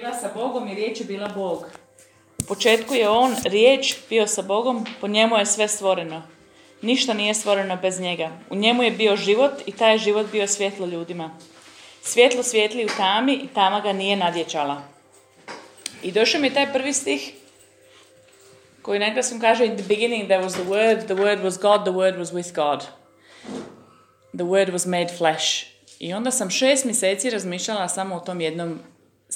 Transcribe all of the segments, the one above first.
bila sa Bogom i riječ je bila Bog. U početku je on, riječ, bio sa Bogom, po njemu je sve stvoreno. Ništa nije stvoreno bez njega. U njemu je bio život i taj život bio svjetlo ljudima. Svjetlo svijetli u tami i tama ga nije nadjećala. I došao mi taj prvi stih koji na engleskom kaže in the beginning there was the word, the word was God, the word was with God. The word was made flesh. I onda sam šest mjeseci razmišljala samo o tom jednom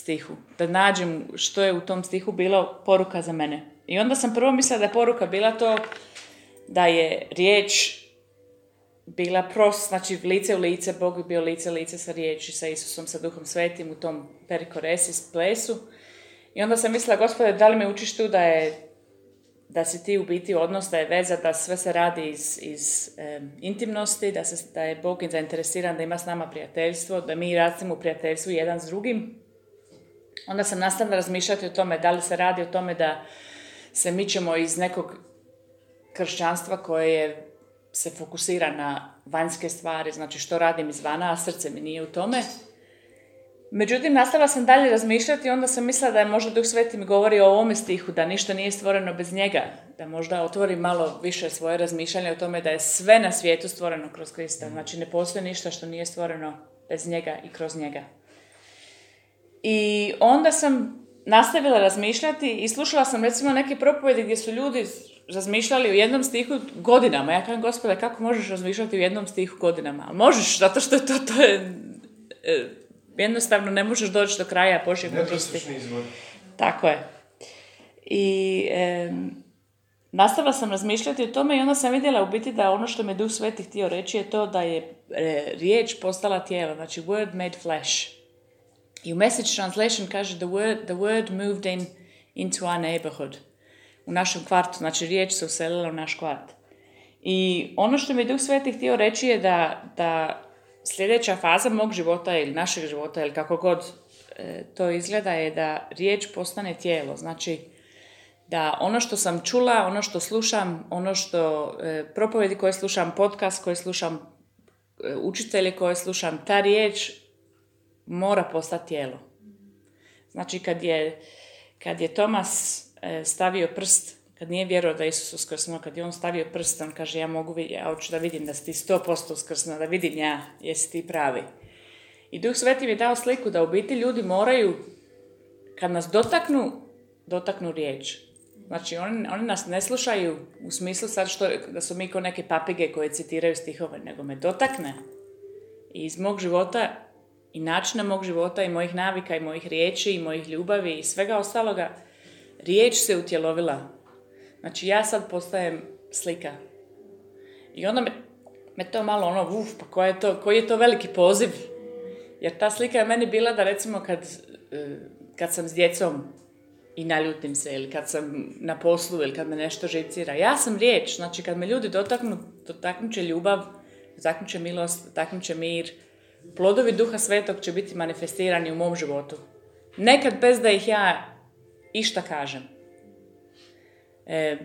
stihu. Da nađem što je u tom stihu bilo poruka za mene. I onda sam prvo mislila da je poruka bila to da je riječ bila pros, znači lice u lice, Bog je bio lice lice sa riječi, sa Isusom, sa Duhom Svetim u tom perikoresis plesu. I onda sam mislila, gospode, da li me učiš tu da je da si ti u biti odnos, da je veza, da sve se radi iz, iz intimnosti, da, se, da je Bog zainteresiran da ima s nama prijateljstvo, da mi rastimo u prijateljstvu jedan s drugim. Onda sam nastavila razmišljati o tome da li se radi o tome da se mičemo iz nekog kršćanstva koje je, se fokusira na vanjske stvari, znači što radim izvana, a srce mi nije u tome. Međutim, nastavila sam dalje razmišljati i onda sam mislila da je možda Duh Sveti mi govori o ovome stihu, da ništa nije stvoreno bez njega, da možda otvori malo više svoje razmišljanje o tome da je sve na svijetu stvoreno kroz Krista. Znači ne postoji ništa što nije stvoreno bez njega i kroz njega. I onda sam nastavila razmišljati i slušala sam recimo neke propovjede gdje su ljudi razmišljali u jednom stihu godinama. Ja kažem, gospode, kako možeš razmišljati u jednom stihu godinama? Ali možeš, zato što je to, to je, e, jednostavno ne možeš doći do kraja Božje mudrosti. Tako je. I e, nastavila sam razmišljati o tome i onda sam vidjela u biti da ono što me Duh Sveti htio reći je to da je e, riječ postala tijelo, znači word made flesh. I u message translation kaže the word, the word moved in into our neighborhood. U našem kvartu, znači riječ se uselila u naš kvart. I ono što mi Duh Sveti htio reći je da, da sljedeća faza mog života ili našeg života ili kako god e, to izgleda je da riječ postane tijelo. Znači da ono što sam čula, ono što slušam, ono što e, propovedi koje slušam, podcast koje slušam, e, učitelje koje slušam, ta riječ mora postati tijelo. Znači kad je, kad je Tomas stavio prst kad nije vjerovao da je Isus uskrsnuo, kad je on stavio prst, on kaže ja mogu vidjeti, ja hoću da vidim da si ti sto posto uskrsnuo, da vidim ja, jesi ti pravi. I Duh Sveti mi je dao sliku da u biti ljudi moraju, kad nas dotaknu, dotaknu riječ. Znači, oni, oni nas ne slušaju u smislu sad što, da su mi kao neke papige koje citiraju stihove, nego me dotakne. I iz mog života i načina mog života i mojih navika i mojih riječi i mojih ljubavi i svega ostaloga, riječ se utjelovila Znači ja sad postajem slika. I onda me, me to malo ono, uf, pa koji je, to, koji je to veliki poziv? Jer ta slika je meni bila da recimo kad, e, kad sam s djecom i naljutim se, ili kad sam na poslu, ili kad me nešto živcira. Ja sam riječ, znači kad me ljudi dotaknu, dotaknut će ljubav, dotaknut će milost, dotaknut će mir. Plodovi duha svetog će biti manifestirani u mom životu. Nekad bez da ih ja išta kažem. E,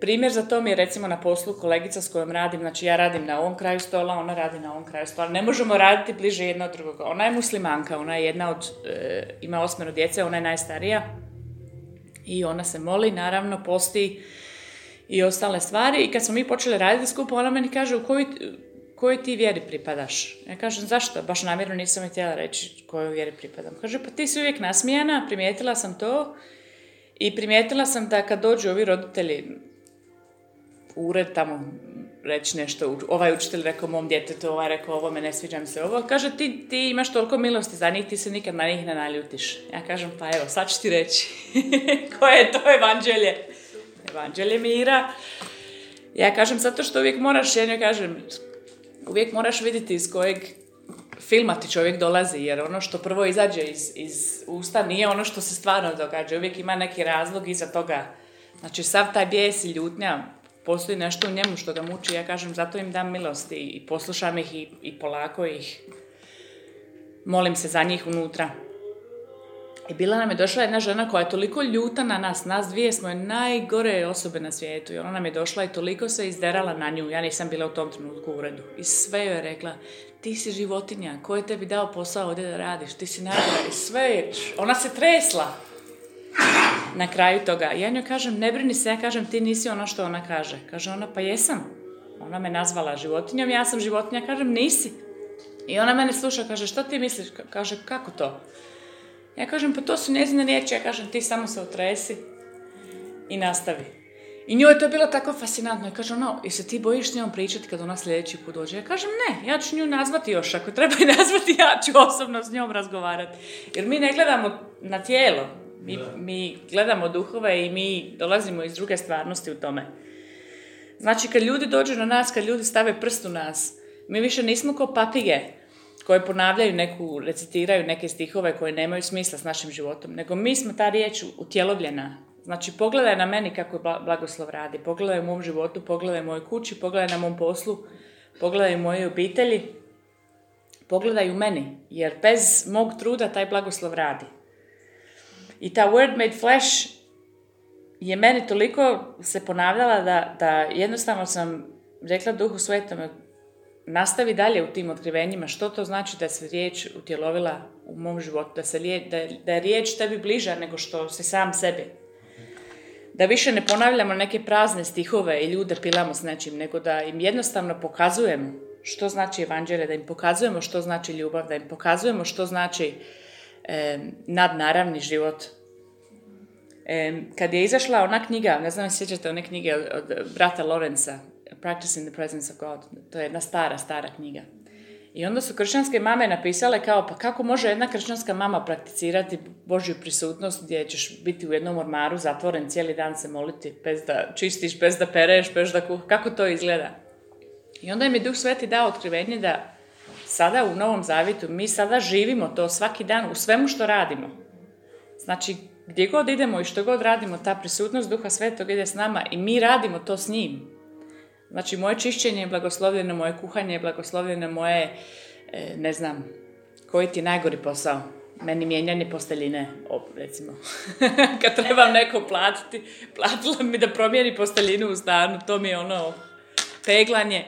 primjer za to mi je recimo na poslu kolegica s kojom radim, znači ja radim na ovom kraju stola, ona radi na ovom kraju stola. Ne možemo raditi bliže jedna od drugoga. Ona je muslimanka, ona je jedna od, e, ima osmero djece, ona je najstarija. I ona se moli, naravno, posti i ostale stvari. I kad smo mi počeli raditi skupo, ona meni kaže u kojoj, kojoj ti vjeri pripadaš? Ja kažem, zašto? Baš namjerno nisam htjela reći kojoj vjeri pripadam. Kaže, pa ti si uvijek nasmijana, primijetila sam to i primijetila sam da kad dođu ovi roditelji u ured tamo reći nešto, ovaj učitelj rekao mom djetetu, ovaj rekao ovo me ne sviđa mi se ovo, kaže ti, ti imaš toliko milosti za njih, ti se nikad na njih ne naljutiš. Ja kažem pa evo, sad ću ti reći koje je to evanđelje. Evanđelje mira. Ja kažem zato što uvijek moraš, ja kažem, uvijek moraš vidjeti iz kojeg filma ti čovjek dolazi, jer ono što prvo izađe iz, iz usta nije ono što se stvarno događa. Uvijek ima neki razlog iza toga. Znači, sav taj bijes i ljutnja, postoji nešto u njemu što ga muči. Ja kažem, zato im dam milosti i poslušam ih i, i polako ih molim se za njih unutra. I bila nam je došla jedna žena koja je toliko ljuta na nas, nas dvije smo najgore osobe na svijetu i ona nam je došla i toliko se izderala na nju, ja nisam bila u tom trenutku u uredu. I sve joj je rekla, ti si životinja, ko je tebi dao posao ovdje da radiš, ti si najgora i sve je, ona se tresla na kraju toga. Ja njoj kažem, ne brini se, ja kažem, ti nisi ono što ona kaže. Kaže ona, pa jesam. Ona me nazvala životinjom, ja sam životinja, kažem, nisi. I ona mene sluša, kaže, što ti misliš? Kaže, kako to? Ja kažem, pa to su njezine riječi, ja kažem, ti samo se otresi i nastavi. I njoj je to bilo tako fascinantno. Ja kažem, ono, i se ti bojiš s njom pričati kad ona sljedeći put dođe? Ja kažem, ne, ja ću nju nazvati još. Ako treba i nazvati, ja ću osobno s njom razgovarati. Jer mi ne gledamo na tijelo, mi, mi gledamo duhove i mi dolazimo iz druge stvarnosti u tome. Znači, kad ljudi dođu na nas, kad ljudi stave prst u nas, mi više nismo kao papige koje ponavljaju neku, recitiraju neke stihove koje nemaju smisla s našim životom, nego mi smo ta riječ utjelovljena. Znači, pogledaj na meni kako blagoslov radi, pogledaj u mom životu, pogledaj u mojoj kući, pogledaj na mom poslu, pogledaj u mojoj obitelji, pogledaj u meni, jer bez mog truda taj blagoslov radi. I ta word made flesh je meni toliko se ponavljala da, da jednostavno sam rekla duhu svetome, nastavi dalje u tim otkrivenjima, što to znači da se riječ utjelovila u mom životu, da, se da, da je riječ tebi bliža nego što si sam sebi. Da više ne ponavljamo neke prazne stihove i ljude pilamo s nečim, nego da im jednostavno pokazujemo što znači evanđelje, da im pokazujemo što znači ljubav, da im pokazujemo što znači e, nadnaravni život. E, kad je izašla ona knjiga, ne znam se sjećate one knjige od, od brata Lorenza, Practicing the Presence of God, to je jedna stara, stara knjiga. I onda su kršćanske mame napisale kao, pa kako može jedna kršćanska mama prakticirati Božju prisutnost gdje ćeš biti u jednom ormaru zatvoren cijeli dan se moliti, bez da čistiš, bez da pereš, bez da kuh, kako to izgleda? I onda je Duh Sveti dao otkrivenje da sada u Novom Zavjetu mi sada živimo to svaki dan u svemu što radimo. Znači, gdje god idemo i što god radimo, ta prisutnost Duha Svetog ide s nama i mi radimo to s njim. Znači, moje čišćenje je blagoslovljeno, moje kuhanje je blagoslovljeno, moje, e, ne znam, koji ti je najgori posao? Meni mijenjanje posteljine, recimo. Kad trebam neko platiti, platila mi da promijeni posteljinu u stanu, to mi je ono peglanje,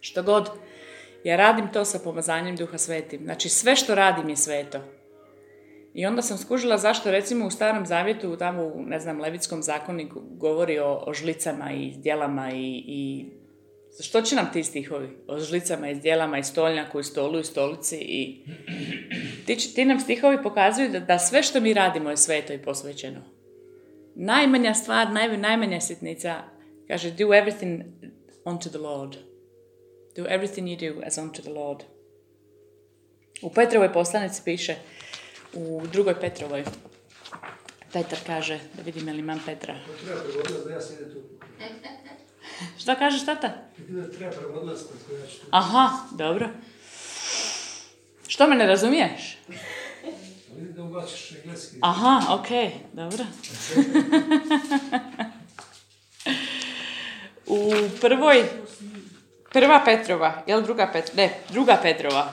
što god. Ja radim to sa pomazanjem duha svetim. Znači sve što radim je sveto. I onda sam skužila zašto recimo u starom zavjetu, tamo u, ne znam, levitskom zakoniku govori o, o žlicama i djelama i, i što će nam ti stihovi? O žlicama i djelama i stolnjaku i stolu i stolici i ti, ti nam stihovi pokazuju da, da sve što mi radimo je sveto i posvećeno. Najmanja stvar, naj, najmanja sitnica, kaže do everything unto the Lord. Do everything you do as unto the Lord. U Petrovoj poslanici piše, u drugoj Petrovoj, Petar kaže, da vidim je li imam Petra. Šta kažeš, tata? Aha, dobro. Što me ne razumiješ? Aha, ok, dobro. U prvoj Prva Petrova, jel druga Petrova? Ne, druga Petrova.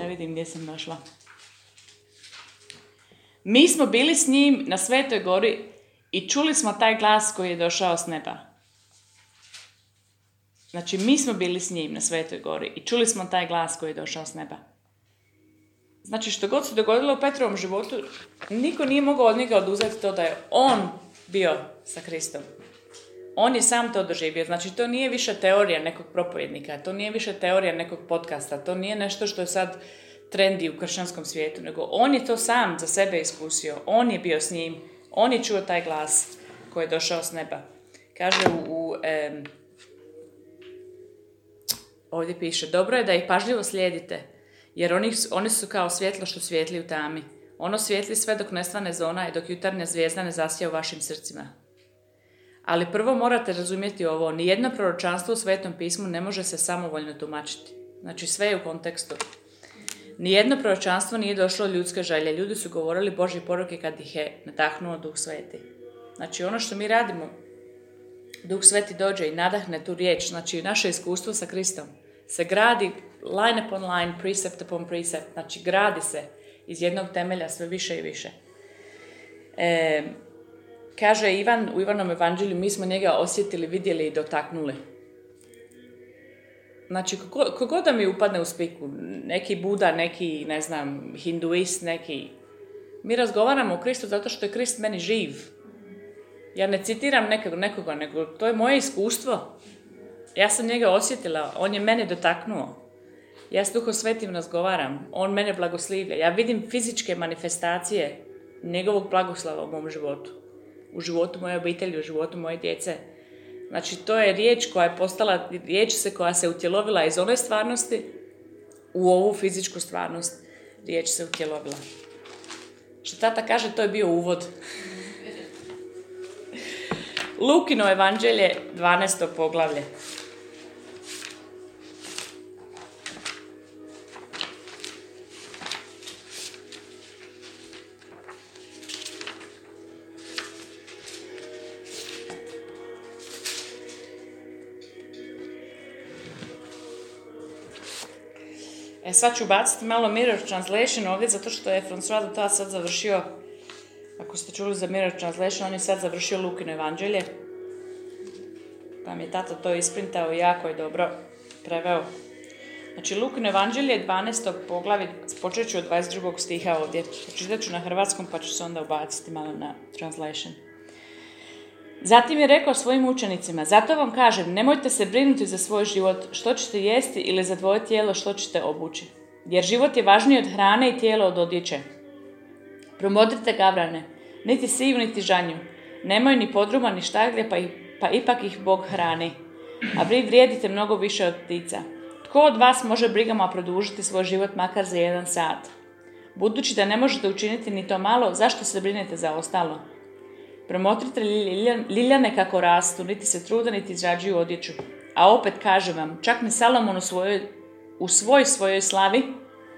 Ne vidim gdje sam došla. Mi smo bili s njim na Svetoj gori i čuli smo taj glas koji je došao s neba. Znači, mi smo bili s njim na Svetoj gori i čuli smo taj glas koji je došao s neba. Znači, što god se dogodilo u Petrovom životu, niko nije mogao od njega oduzeti to da je on bio sa Kristom. On je sam to doživio. Znači, to nije više teorija nekog propojednika, to nije više teorija nekog podcasta, to nije nešto što je sad trendi u kršćanskom svijetu, nego on je to sam za sebe iskusio. On je bio s njim, on je čuo taj glas koji je došao s neba. Kaže u, u ovdje piše, dobro je da ih pažljivo slijedite, jer oni, oni su kao svjetlo što svijetli u tami. Ono svijetli sve dok nestane zona i dok jutarnja zvijezda ne zasija u vašim srcima. Ali prvo morate razumjeti ovo, nijedno proročanstvo u Svetom pismu ne može se samovoljno tumačiti. Znači sve je u kontekstu. Nijedno proročanstvo nije došlo od ljudske želje. Ljudi su govorili Božje poruke kad ih je natahnuo Duh Sveti. Znači ono što mi radimo, Duh Sveti dođe i nadahne tu riječ, znači naše iskustvo sa Kristom se gradi line upon line, precept upon precept, znači gradi se iz jednog temelja sve više i više. E, kaže Ivan u Ivanom evanđelju, mi smo njega osjetili, vidjeli i dotaknuli. Znači, kogod da mi upadne u spiku, neki Buda, neki, ne znam, hinduist, neki... Mi razgovaramo o Kristu zato što je Krist meni živ. Ja ne citiram nekog, nekoga, nego to je moje iskustvo. Ja sam njega osjetila, on je mene dotaknuo. Ja s Duhom Svetim razgovaram, on mene blagoslivlja. Ja vidim fizičke manifestacije njegovog blagoslava u mom životu. U životu moje obitelji, u životu moje djece. Znači, to je riječ koja je postala, riječ se koja se utjelovila iz one stvarnosti u ovu fizičku stvarnost. Riječ se utjelovila. Što tata kaže, to je bio uvod. Lukino evanđelje, 12. poglavlje. E sad ću baciti malo Mirror Translation ovdje, zato što je François ta sad završio, ako ste čuli za Mirror Translation, on je sad završio Lukino evanđelje. Pa mi je tata to isprintao i jako je dobro preveo. Znači, Lukino evanđelje 12. poglavi, počet ću od 22. stiha ovdje. Pročitat ću na hrvatskom, pa ću se onda ubaciti malo na translation. Zatim je rekao svojim učenicima, zato vam kažem, nemojte se brinuti za svoj život, što ćete jesti ili za dvoje tijelo što ćete obući. Jer život je važniji od hrane i tijelo od odjeće. Promotrite gavrane, niti siv, niti žanju. Nemaju ni podruma, ni štaglje, pa, pa ipak ih Bog hrani. A vi vrijedite mnogo više od ptica. Tko od vas može brigama produžiti svoj život makar za jedan sat? Budući da ne možete učiniti ni to malo, zašto se brinete za ostalo? Promotrite liljane kako rastu, niti se trude, niti izrađuju odjeću. A opet kažem vam, čak ni Salomon u svojoj, u svoj svojoj slavi,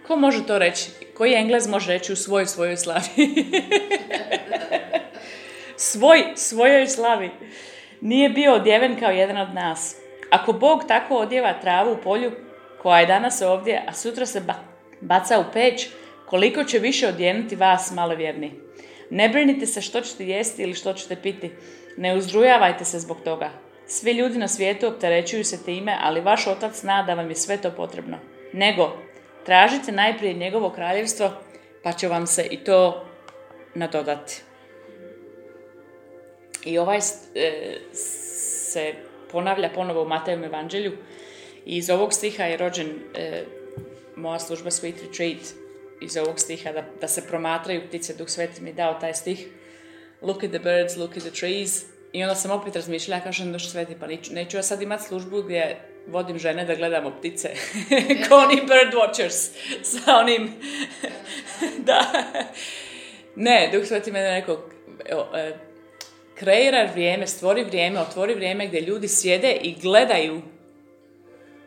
ko može to reći? Koji Englez može reći u svojoj svojoj slavi? svoj svojoj slavi. Nije bio odjeven kao jedan od nas. Ako Bog tako odjeva travu u polju, koja je danas ovdje, a sutra se baca u peć, koliko će više odjenuti vas, malovjerni. Ne brinite se što ćete jesti ili što ćete piti. Ne uzdrujavajte se zbog toga. Svi ljudi na svijetu opterećuju se time, ali vaš otac zna da vam je sve to potrebno. Nego, tražite najprije njegovo kraljevstvo, pa će vam se i to nadodati. I ovaj e, se ponavlja ponovo u Matejem evanđelju. I iz ovog stiha je rođen e, moja služba Sweet Retreat iz ovog stiha, da, da se promatraju ptice, Duh Sveti mi dao taj stih. Look at the birds, look at the trees. I onda sam opet razmišljala, ja kažem Duh Sveti, pa neću, neću ja sad imati službu gdje vodim žene da gledamo ptice. Ko oni bird watchers. Sa onim... da. Ne, Duh Sveti mene rekao, e, kreira vrijeme, stvori vrijeme, otvori vrijeme gdje ljudi sjede i gledaju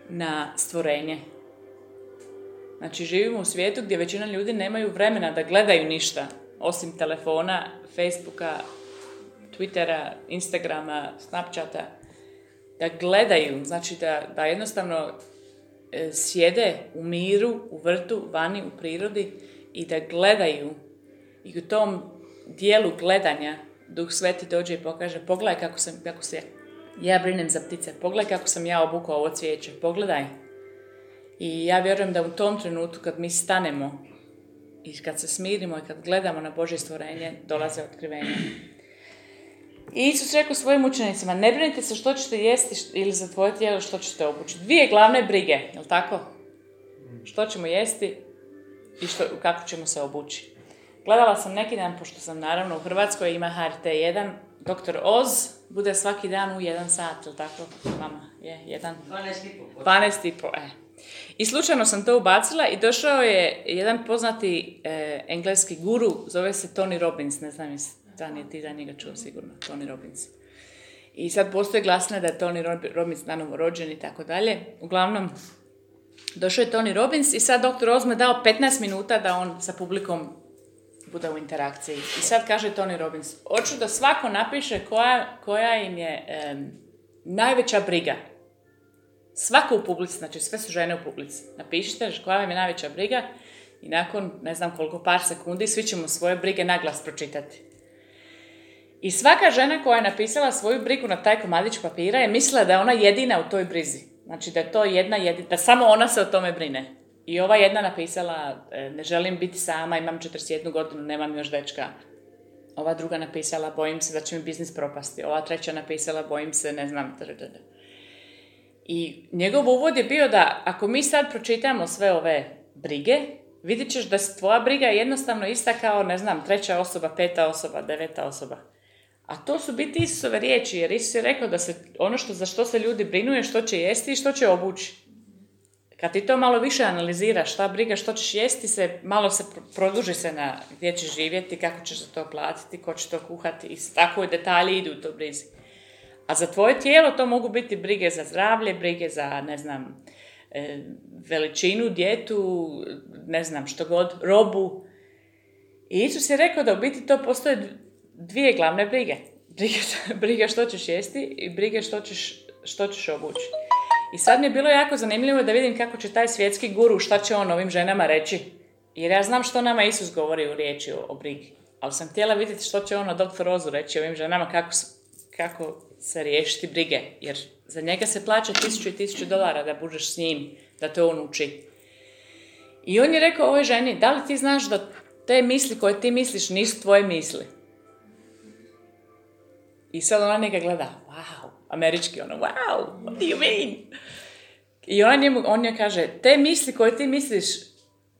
na stvorenje Znači, živimo u svijetu gdje većina ljudi nemaju vremena da gledaju ništa, osim telefona, Facebooka, Twittera, Instagrama, Snapchata, da gledaju, znači da, da jednostavno e, sjede u miru, u vrtu, vani, u prirodi i da gledaju. I u tom dijelu gledanja Duh Sveti dođe i pokaže pogledaj kako, sam, kako se ja brinem za ptice, pogledaj kako sam ja obukao ovo cvijeće, pogledaj, i ja vjerujem da u tom trenutku kad mi stanemo i kad se smirimo i kad gledamo na Božje stvorenje, dolaze otkrivenja. I Isus rekao svojim učenicima, ne brinite se što ćete jesti ili za tvoje tijelo što ćete obući. Dvije glavne brige, jel tako? Što ćemo jesti i što, kako ćemo se obući. Gledala sam neki dan, pošto sam naravno u Hrvatskoj, ima HRT1, Dr. Oz bude svaki dan u jedan sat, jel tako, mama? Je, jedan? 12 12 i po, e. I slučajno sam to ubacila i došao je jedan poznati e, engleski guru, zove se Tony Robbins, ne znam da je ti da njega čuo sigurno, Tony Robbins. I sad postoje glasne da je Tony Robbins nanovo rođen i tako dalje. Uglavnom, došao je Tony Robbins i sad doktor Ozme dao 15 minuta da on sa publikom bude u interakciji. I sad kaže Tony Robbins, hoću da svako napiše koja, koja im je najveća briga Svako u publici, znači sve su žene u publici. Napišite koja vam je najveća briga i nakon ne znam koliko par sekundi svi ćemo svoje brige naglas pročitati. I svaka žena koja je napisala svoju brigu na taj komadić papira je mislila da je ona jedina u toj brizi. Znači da je to jedna jedina, da samo ona se o tome brine. I ova jedna napisala, e, ne želim biti sama, imam 41 godinu, nemam još dečka. Ova druga napisala, bojim se da će mi biznis propasti. Ova treća napisala, bojim se, ne znam. I njegov uvod je bio da ako mi sad pročitamo sve ove brige, vidit ćeš da tvoja briga je jednostavno ista kao, ne znam, treća osoba, peta osoba, deveta osoba. A to su biti Isusove riječi, jer Isus je rekao da se ono što, za što se ljudi brinuje, što će jesti i što će obući. Kad ti to malo više analiziraš, šta briga, što ćeš jesti, se, malo se produži se na gdje ćeš živjeti, kako ćeš za to platiti, ko će to kuhati i tako detalji idu u to brizi. A za tvoje tijelo to mogu biti brige za zdravlje, brige za, ne znam, e, veličinu, djetu, ne znam, što god, robu. I Isus je rekao da u biti to postoje dvije glavne brige. Briga, što ćeš jesti i brige što ćeš, što ćeš obući. I sad mi je bilo jako zanimljivo da vidim kako će taj svjetski guru, šta će on ovim ženama reći. Jer ja znam što nama Isus govori u riječi o, o brigi. Ali sam htjela vidjeti što će on o doktor Rozu reći ovim ženama, kako, kako se riješiti brige. Jer za njega se plaća tisuću i tisuću dolara da budeš s njim, da te on uči. I on je rekao ovoj ženi, da li ti znaš da te misli koje ti misliš nisu tvoje misli? I sad ona njega gleda, wow, američki ono, wow, what do you mean? I ona njemu, on je kaže, te misli koje ti misliš,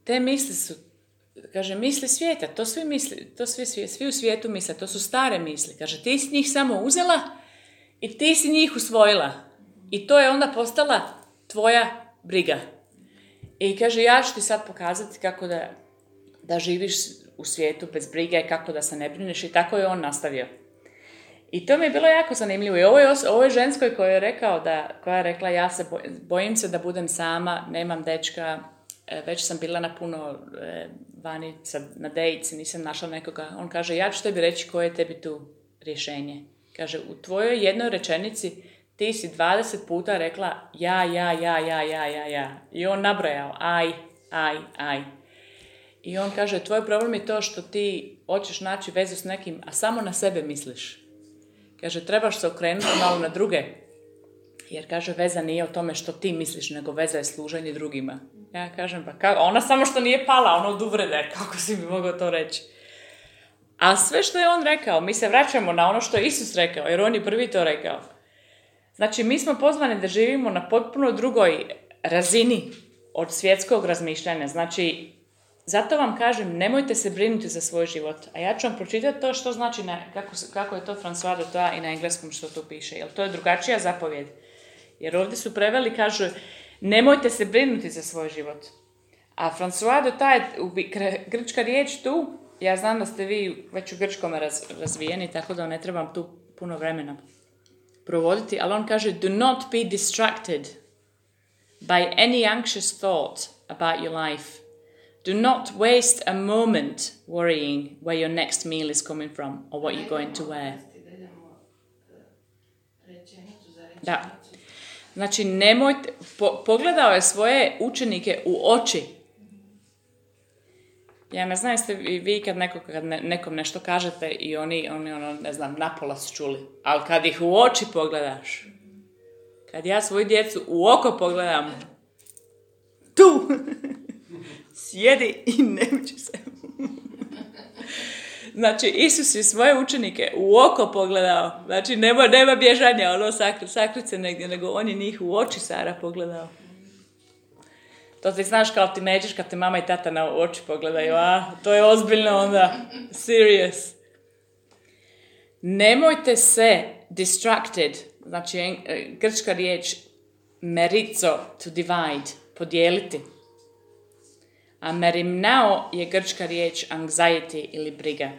te misli su, kaže, misli svijeta, to svi misli, to svi, svi, svi u svijetu misle, to su stare misli. Kaže, ti si njih samo uzela i ti si njih usvojila. I to je onda postala tvoja briga. I kaže, ja ću ti sad pokazati kako da, da živiš u svijetu bez brige, kako da se ne brineš i tako je on nastavio. I to mi je bilo jako zanimljivo. I ovoj, ovoj ženskoj koja je rekao da, koja je rekla ja se bojim se da budem sama, nemam dečka, e, već sam bila na puno e, vani na dejci, nisam našla nekoga. On kaže, ja ću tebi reći koje je tebi tu rješenje. Kaže, u tvojoj jednoj rečenici ti si 20 puta rekla ja, ja, ja, ja, ja, ja, ja. I on nabrojao aj, aj, aj. I on kaže, tvoj problem je to što ti hoćeš naći vezu s nekim, a samo na sebe misliš. Kaže, trebaš se okrenuti malo na druge. Jer kaže, veza nije o tome što ti misliš, nego veza je služenje drugima. Ja kažem, pa kako? Ona samo što nije pala, ono od uvrede, kako si mi mogao to reći? A sve što je on rekao, mi se vraćamo na ono što je Isus rekao, jer on je prvi to rekao. Znači, mi smo pozvani da živimo na potpuno drugoj razini od svjetskog razmišljanja. Znači, zato vam kažem, nemojte se brinuti za svoj život. A ja ću vam pročitati to što znači, na, kako, kako je to François de i na engleskom što tu piše. Jer to je drugačija zapovjed. Jer ovdje su preveli, kažu, nemojte se brinuti za svoj život. A François de grčka riječ tu, ja znam da ste vi već u grčkom razvijeni, tako da ne trebam tu puno vremena provoditi, ali on kaže, do not be distracted by any anxious thought about your life Do not waste a moment worrying where your next meal is coming from or what you're going to wear. Da. Znači, nemojte, po, pogledao je svoje učenike u oči. Ja ne znam jeste vi, vi kad, neko, kad ne, nekom nešto kažete i oni, oni ono, ne znam, napola su čuli. Ali kad ih u oči pogledaš, kad ja svoju djecu u oko pogledam, tu, sjedi i ne uči se. znači, Isus je svoje učenike u oko pogledao. Znači, nema, nema bježanja, ono sakri, sakrice negdje, nego on je njih u oči Sara pogledao. To ti znaš kao ti neđeš kad te mama i tata na oči pogledaju, a to je ozbiljno onda, serious. Nemojte se distracted, znači e, grčka riječ merico, to divide, podijeliti. A merimnao je grčka riječ anxiety ili briga.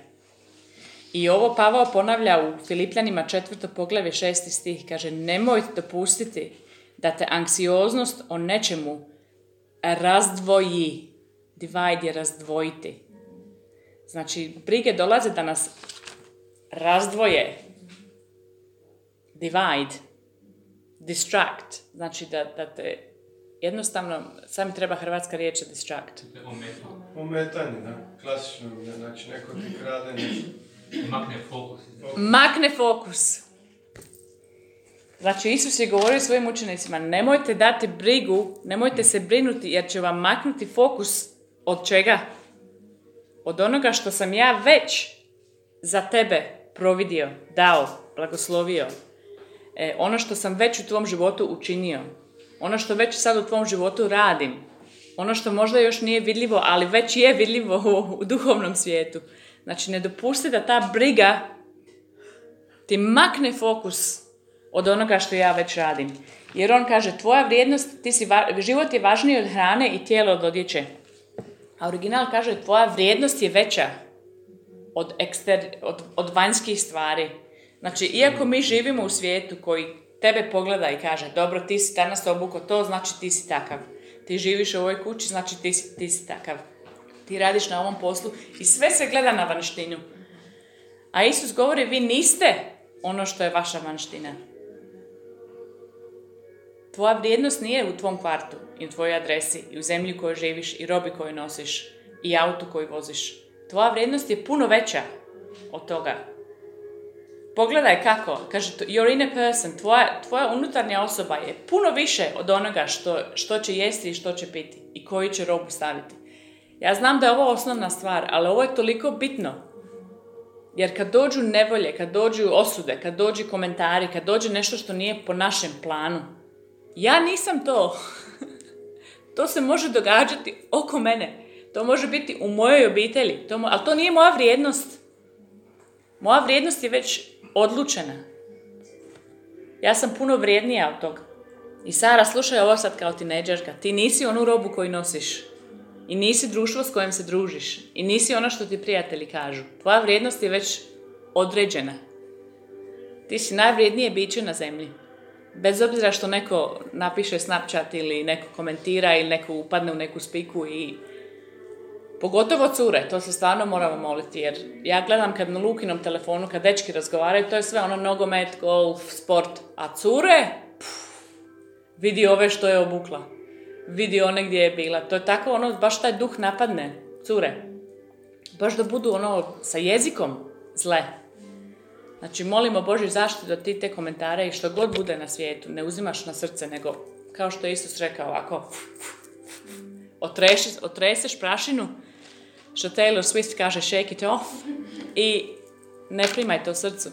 I ovo Pavao ponavlja u Filipljanima četvrto poglavlje šesti stih. Kaže, nemojte dopustiti da te anksioznost o nečemu razdvoji. Divide je razdvojiti. Znači, brige dolaze da nas razdvoje. Divide. Distract. Znači da, da te jednostavno, sami treba hrvatska riječ distract. Ometanje, da, klasično, znači neko ti krade nešto. Makne fokus. Makne fokus. Znači, Isus je govorio svojim učenicima, nemojte dati brigu, nemojte se brinuti, jer će vam maknuti fokus od čega? Od onoga što sam ja već za tebe providio, dao, blagoslovio. E, ono što sam već u tvom životu učinio. Ono što već sad u tvom životu radim. Ono što možda još nije vidljivo, ali već je vidljivo u, u duhovnom svijetu. Znači, ne dopusti da ta briga ti makne fokus od onoga što ja već radim. Jer on kaže, tvoja vrijednost, ti si, život je važniji od hrane i tijelo od odjeće. A original kaže, tvoja vrijednost je veća od, ekster, od, od vanjskih stvari. Znači, iako mi živimo u svijetu koji tebe pogleda i kaže, dobro, ti si danas obuko to, znači ti si takav. Ti živiš u ovoj kući, znači ti si, ti si takav. Ti radiš na ovom poslu i sve se gleda na vanštinu. A Isus govori, vi niste ono što je vaša vanština. Tvoja vrijednost nije u tvom kvartu i u tvojoj adresi i u zemlji u kojoj živiš i robi koju nosiš i autu koji voziš. Tvoja vrijednost je puno veća od toga. Pogledaj kako, kaže, you're in a person, tvoja, tvoja unutarnja osoba je puno više od onoga što, što će jesti i što će piti i koju će robu staviti. Ja znam da je ovo osnovna stvar, ali ovo je toliko bitno. Jer kad dođu nevolje, kad dođu osude, kad dođu komentari, kad dođe nešto što nije po našem planu, ja nisam to. to se može događati oko mene. To može biti u mojoj obitelji. To ali to nije moja vrijednost. Moja vrijednost je već odlučena. Ja sam puno vrijednija od toga. I Sara, slušaj ovo sad kao tineđerka. Ti nisi onu robu koju nosiš. I nisi društvo s kojim se družiš. I nisi ono što ti prijatelji kažu. Tvoja vrijednost je već određena. Ti si najvrijednije biće na zemlji. Bez obzira što neko napiše Snapchat ili neko komentira ili neko upadne u neku spiku i Pogotovo cure, to se stvarno moramo moliti, jer ja gledam kad na Lukinom telefonu, kad dečki razgovaraju, to je sve ono nogomet, golf, sport, a cure, vidi ove što je obukla, vidi one gdje je bila, to je tako ono, baš taj duh napadne, cure, baš da budu ono sa jezikom zle. Znači, molimo Boži zaštitu da ti te komentare i što god bude na svijetu, ne uzimaš na srce, nego, kao što je Isus rekao, ovako, otreseš prašinu, što Taylor Swift kaže shake it off i ne primaj to srcu.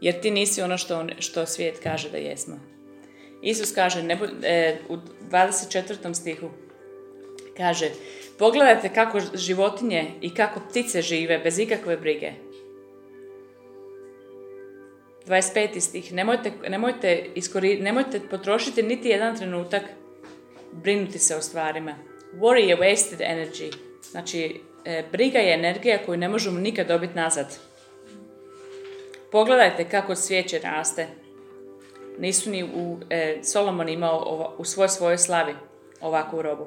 Jer ti nisi ono što, što svijet kaže da jesmo. Isus kaže ne, e, u 24. stihu kaže pogledajte kako životinje i kako ptice žive bez ikakve brige. 25. stih. Nemojte, nemojte, iskori, nemojte potrošiti niti jedan trenutak brinuti se o stvarima. Worry je wasted energy. Znači, e, briga je energija koju ne možemo nikad dobiti nazad. Pogledajte kako svijeće raste. Nisu ni u, e, Solomon imao u svoj svojoj slavi ovakvu robu.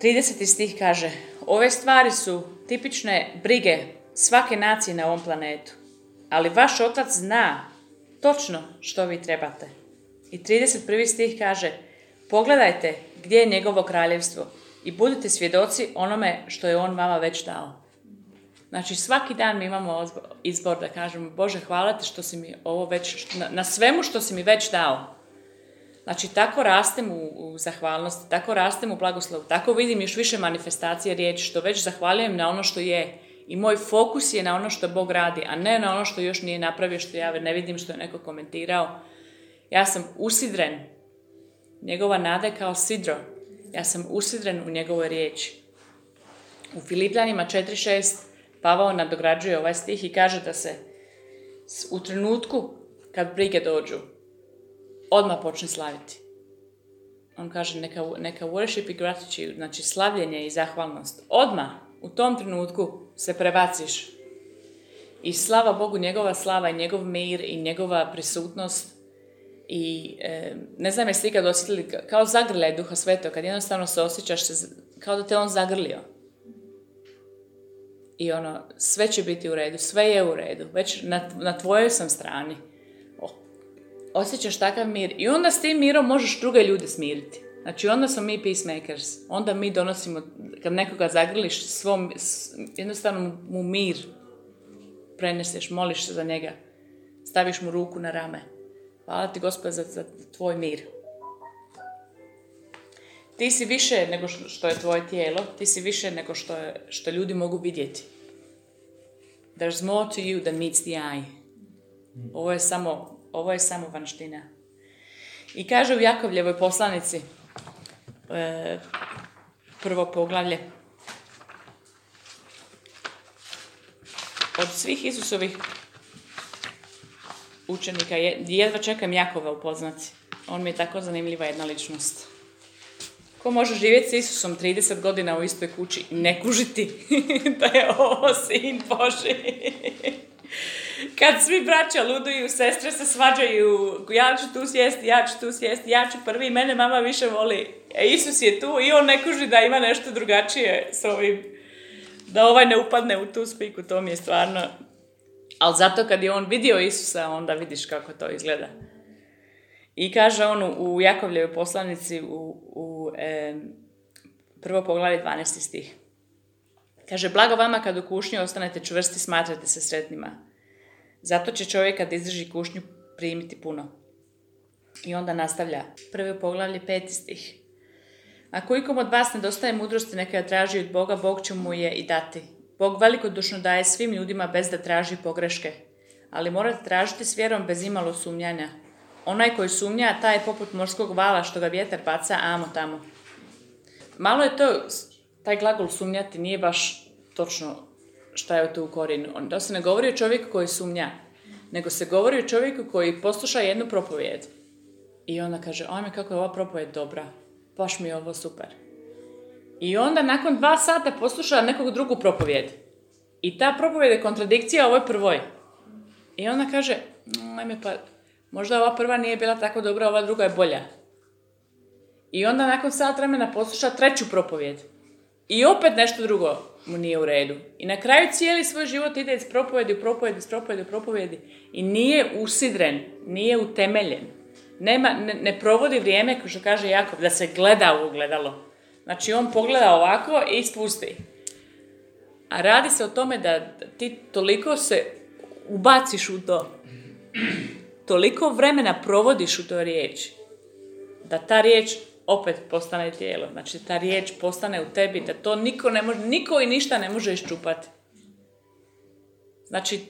30. stih kaže, ove stvari su tipične brige svake nacije na ovom planetu, ali vaš otac zna točno što vi trebate. I 31. stih kaže, pogledajte gdje je njegovo kraljevstvo i budite svjedoci onome što je on vama već dao. Znači svaki dan mi imamo izbor da kažemo Bože hvala ti što si mi ovo već, na, svemu što si mi već dao. Znači tako rastem u, u zahvalnosti, tako rastem u blagoslovu, tako vidim još više manifestacije riječi što već zahvaljujem na ono što je. I moj fokus je na ono što Bog radi, a ne na ono što još nije napravio, što ja ne vidim, što je neko komentirao. Ja sam usidren Njegova nada kao sidro. Ja sam usidren u njegovoj riječi. U Filipljanima 4.6 Pavao nadograđuje ovaj stih i kaže da se u trenutku kad brige dođu, odmah počne slaviti. On kaže neka, neka worship i gratitude, znači slavljenje i zahvalnost. Odmah u tom trenutku se prebaciš. I slava Bogu, njegova slava i njegov mir i njegova prisutnost i e, ne znam jeste ikad osjetili kao zagrljaj duha svetog, kad jednostavno se osjećaš kao da te on zagrlio. I ono, sve će biti u redu, sve je u redu, već na, na tvojoj sam strani. O, osjećaš takav mir i onda s tim mirom možeš druge ljude smiriti. Znači onda smo mi peacemakers. Onda mi donosimo, kad nekoga zagrliš, svom, jednostavno mu mir preneseš, moliš se za njega. Staviš mu ruku na rame. Hvala ti gospod za, za tvoj mir. Ti si više nego što je tvoje tijelo, ti si više nego što, je, što ljudi mogu vidjeti. There's more to you than meets the eye. Ovo je samo, ovo je samo vanština. I kaže u Jakovljevoj poslanici, e, prvo poglavlje, od svih Isusovih učenika, jedva čekam Jakova upoznati. On mi je tako zanimljiva jedna ličnost. Ko može živjeti s Isusom 30 godina u istoj kući i ne kužiti da je ovo sin Boži? Kad svi braća luduju, sestre se svađaju, ja ću tu sjesti, ja ću tu sjesti, ja ću prvi, mene mama više voli. A Isus je tu i on ne kuži da ima nešto drugačije s ovim. Da ovaj ne upadne u tu spiku, to mi je stvarno... Ali zato kad je on vidio Isusa, onda vidiš kako to izgleda. I kaže on u Jakovljevoj poslanici u, u e, prvo poglavlje 12. stih. Kaže, blago vama kad u kušnju ostanete čvrsti, smatrate se sretnima. Zato će čovjek kad izdrži kušnju primiti puno. I onda nastavlja. Prvi poglavlje peti stih. Ako ikom od vas nedostaje mudrosti, neka je traži od Boga, Bog će mu je i dati. Bog velikodušno daje svim ljudima bez da traži pogreške. Ali morate tražiti s vjerom bez imalo sumnjanja Onaj koji sumnja, taj je poput morskog vala što ga vjetar baca amo tamo. Malo je to, taj glagol sumnjati nije baš točno šta je to u korinu. To se ne govori o čovjeku koji sumnja, nego se govori o čovjeku koji posluša jednu propovijed. I onda kaže, ajme kako je ova propovijed dobra, baš mi je ovo super. I onda nakon dva sata posluša nekog drugu propovijed. I ta propovijed je kontradikcija ovoj prvoj. I onda kaže, ajme pa Možda ova prva nije bila tako dobra, ova druga je bolja. I onda nakon sat vremena posluša treću propovijed. I opet nešto drugo mu nije u redu. I na kraju cijeli svoj život ide iz propovjedi u propovjedi, iz propovjedi u propovjedi. I nije usidren, nije utemeljen. Nema, ne, ne provodi vrijeme, kao što kaže Jakov, da se gleda u gledalo. Znači on pogleda ovako i ispusti. A radi se o tome da ti toliko se ubaciš u to toliko vremena provodiš u toj riječi, da ta riječ opet postane tijelo. Znači, ta riječ postane u tebi, da to niko ne može, niko i ništa ne može iščupati. Znači,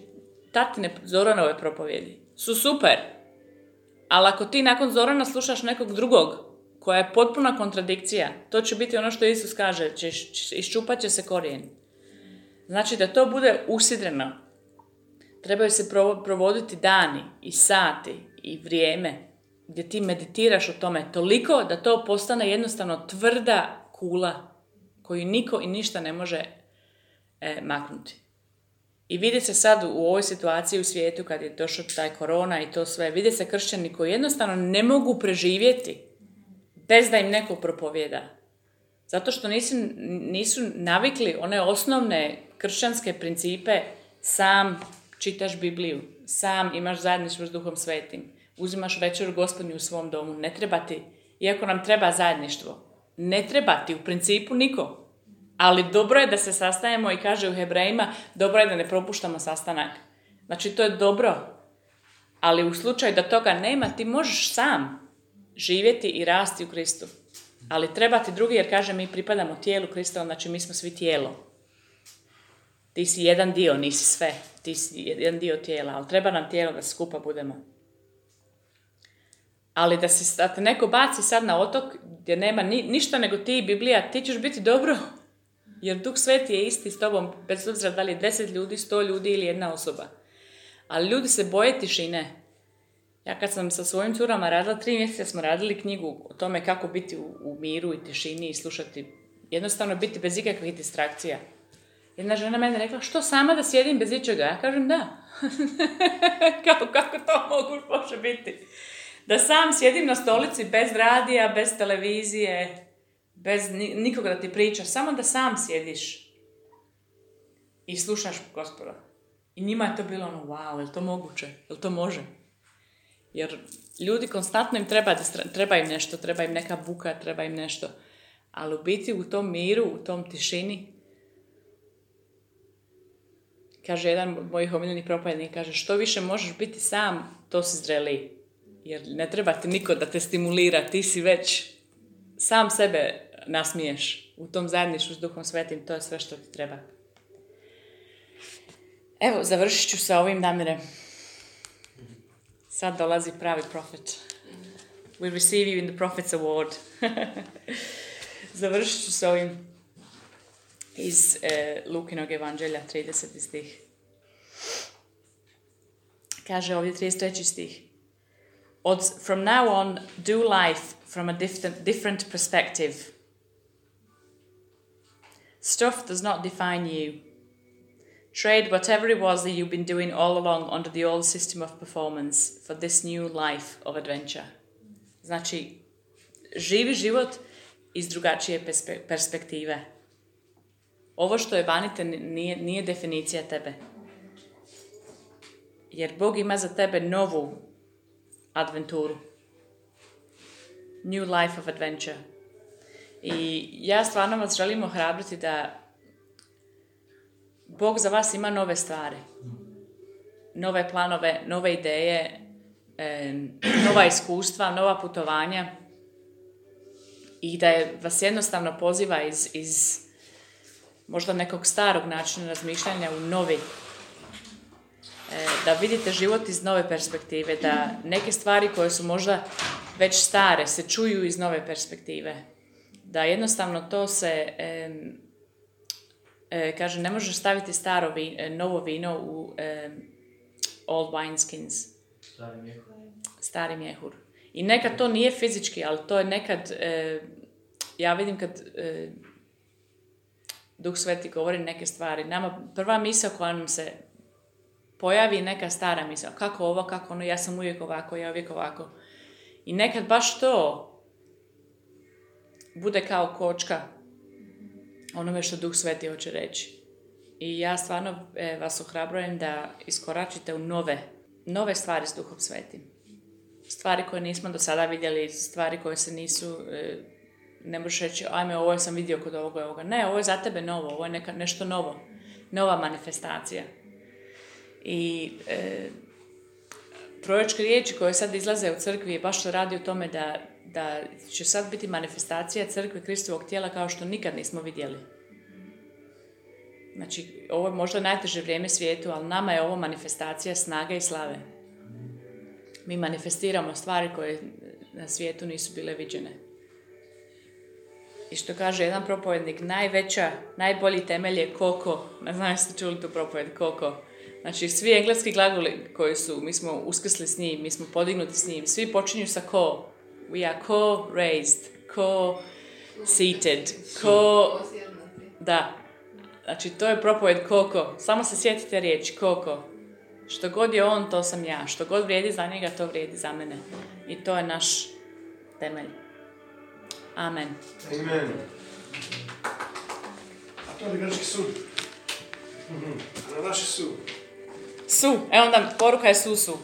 tatine Zoranove propovjedi su super, ali ako ti nakon Zorana slušaš nekog drugog, koja je potpuna kontradikcija, to će biti ono što Isus kaže, će, iščupat će se korijen. Znači da to bude usidreno, trebaju se provoditi dani i sati i vrijeme gdje ti meditiraš o tome toliko da to postane jednostavno tvrda kula koju niko i ništa ne može e, maknuti. I vidi se sad u ovoj situaciji u svijetu kad je došao taj korona i to sve, vidi se kršćani koji jednostavno ne mogu preživjeti bez da im neko propovjeda. Zato što nisu, nisu navikli one osnovne kršćanske principe sam čitaš Bibliju, sam imaš zajedništvo s Duhom Svetim, uzimaš večeru gospodnju u svom domu, ne treba ti, iako nam treba zajedništvo, ne treba ti u principu niko. Ali dobro je da se sastajemo i kaže u Hebrejima, dobro je da ne propuštamo sastanak. Znači to je dobro, ali u slučaju da toga nema, ti možeš sam živjeti i rasti u Kristu. Ali treba ti drugi, jer kaže mi pripadamo tijelu Krista, znači mi smo svi tijelo. Ti si jedan dio, nisi sve. Ti si jedan dio tijela, ali treba nam tijelo da skupa budemo. Ali da, se, da te neko baci sad na otok gdje nema ni, ništa nego ti i Biblija, ti ćeš biti dobro. Jer Duh Sveti je isti s tobom, bez obzira da li je deset ljudi, sto ljudi ili jedna osoba. Ali ljudi se boje tišine. Ja kad sam sa svojim curama radila, tri mjeseca smo radili knjigu o tome kako biti u, u miru i tišini i slušati, jednostavno biti bez ikakvih distrakcija. Jedna žena mene rekla, što sama da sjedim bez ičega? Ja kažem da. kako, kako to mogu može biti? Da sam sjedim na stolici bez radija, bez televizije, bez nikoga da ti priča, samo da sam sjediš i slušaš gospoda. I njima je to bilo ono, wow, je to moguće? Je to može? Jer ljudi konstantno im treba, treba im nešto, treba im neka buka, treba im nešto. Ali u biti u tom miru, u tom tišini, kaže jedan od mojih omiljenih propovjednika, kaže što više možeš biti sam, to si zreli. Jer ne treba ti niko da te stimulira, ti si već sam sebe nasmiješ u tom zajedništvu s Duhom Svetim, to je sve što ti treba. Evo, završit ću sa ovim namire. Sad dolazi pravi profet. We receive you in the Prophet's Award. završit ću sa ovim iz e, Lukinog evanđelja, 30. stih. Kaže ovdje 33. stih. Od, from now on, do life from a different, different perspective. Stuff does not define you. Trade whatever it was that you've been doing all along under the old system of performance for this new life of adventure. Znači, živi život iz drugačije perspektive. Ovo što je vanite nije, nije definicija tebe. Jer Bog ima za tebe novu adventuru. New life of adventure. I ja stvarno vas želim ohrabriti da Bog za vas ima nove stvari. Nove planove, nove ideje, nova iskustva, nova putovanja. I da je vas jednostavno poziva iz, iz možda nekog starog načina razmišljanja u novi. E, da vidite život iz nove perspektive, da neke stvari koje su možda već stare se čuju iz nove perspektive. Da jednostavno to se, e, kaže, ne možeš staviti staro e, novo vino u old wineskins. Stari mjehur. Stari mjehur. I nekad to nije fizički, ali to je nekad, ja vidim kad Duh Sveti govori neke stvari. Nama prva misao koja nam se pojavi neka stara misao. Kako ovo, kako ono, ja sam uvijek ovako, ja uvijek ovako. I nekad baš to bude kao kočka onome što Duh Sveti hoće reći. I ja stvarno e, vas ohrabrujem da iskoračite u nove, nove stvari s Duhom Svetim. Stvari koje nismo do sada vidjeli, stvari koje se nisu e, ne možeš reći, ajme, ovo sam vidio kod ovoga ovoga. Ne, ovo je za tebe novo, ovo je neka, nešto novo. Nova manifestacija. I e, proročke riječi koje sad izlaze u crkvi baš radi o tome da, da će sad biti manifestacija crkve Kristovog tijela kao što nikad nismo vidjeli. Znači, ovo je možda najteže vrijeme svijetu, ali nama je ovo manifestacija snage i slave. Mi manifestiramo stvari koje na svijetu nisu bile viđene. I što kaže jedan propovednik, najveća, najbolji temelj je koko. Ne znam jeste čuli tu propoved, koko. Znači, svi engleski glagoli koji su, mi smo uskrsli s njim, mi smo podignuti s njim, svi počinju sa ko. We are co-raised, co-seated, co... Da. Znači, to je propoved koko. Samo se sjetite riječi, koko. Što god je on, to sam ja. Što god vrijedi za njega, to vrijedi za mene. I to je naš temelj. Amen. Amen. A to je grčki sud. Mhm. Na naši sud. Su. Evo onda poruka je su su.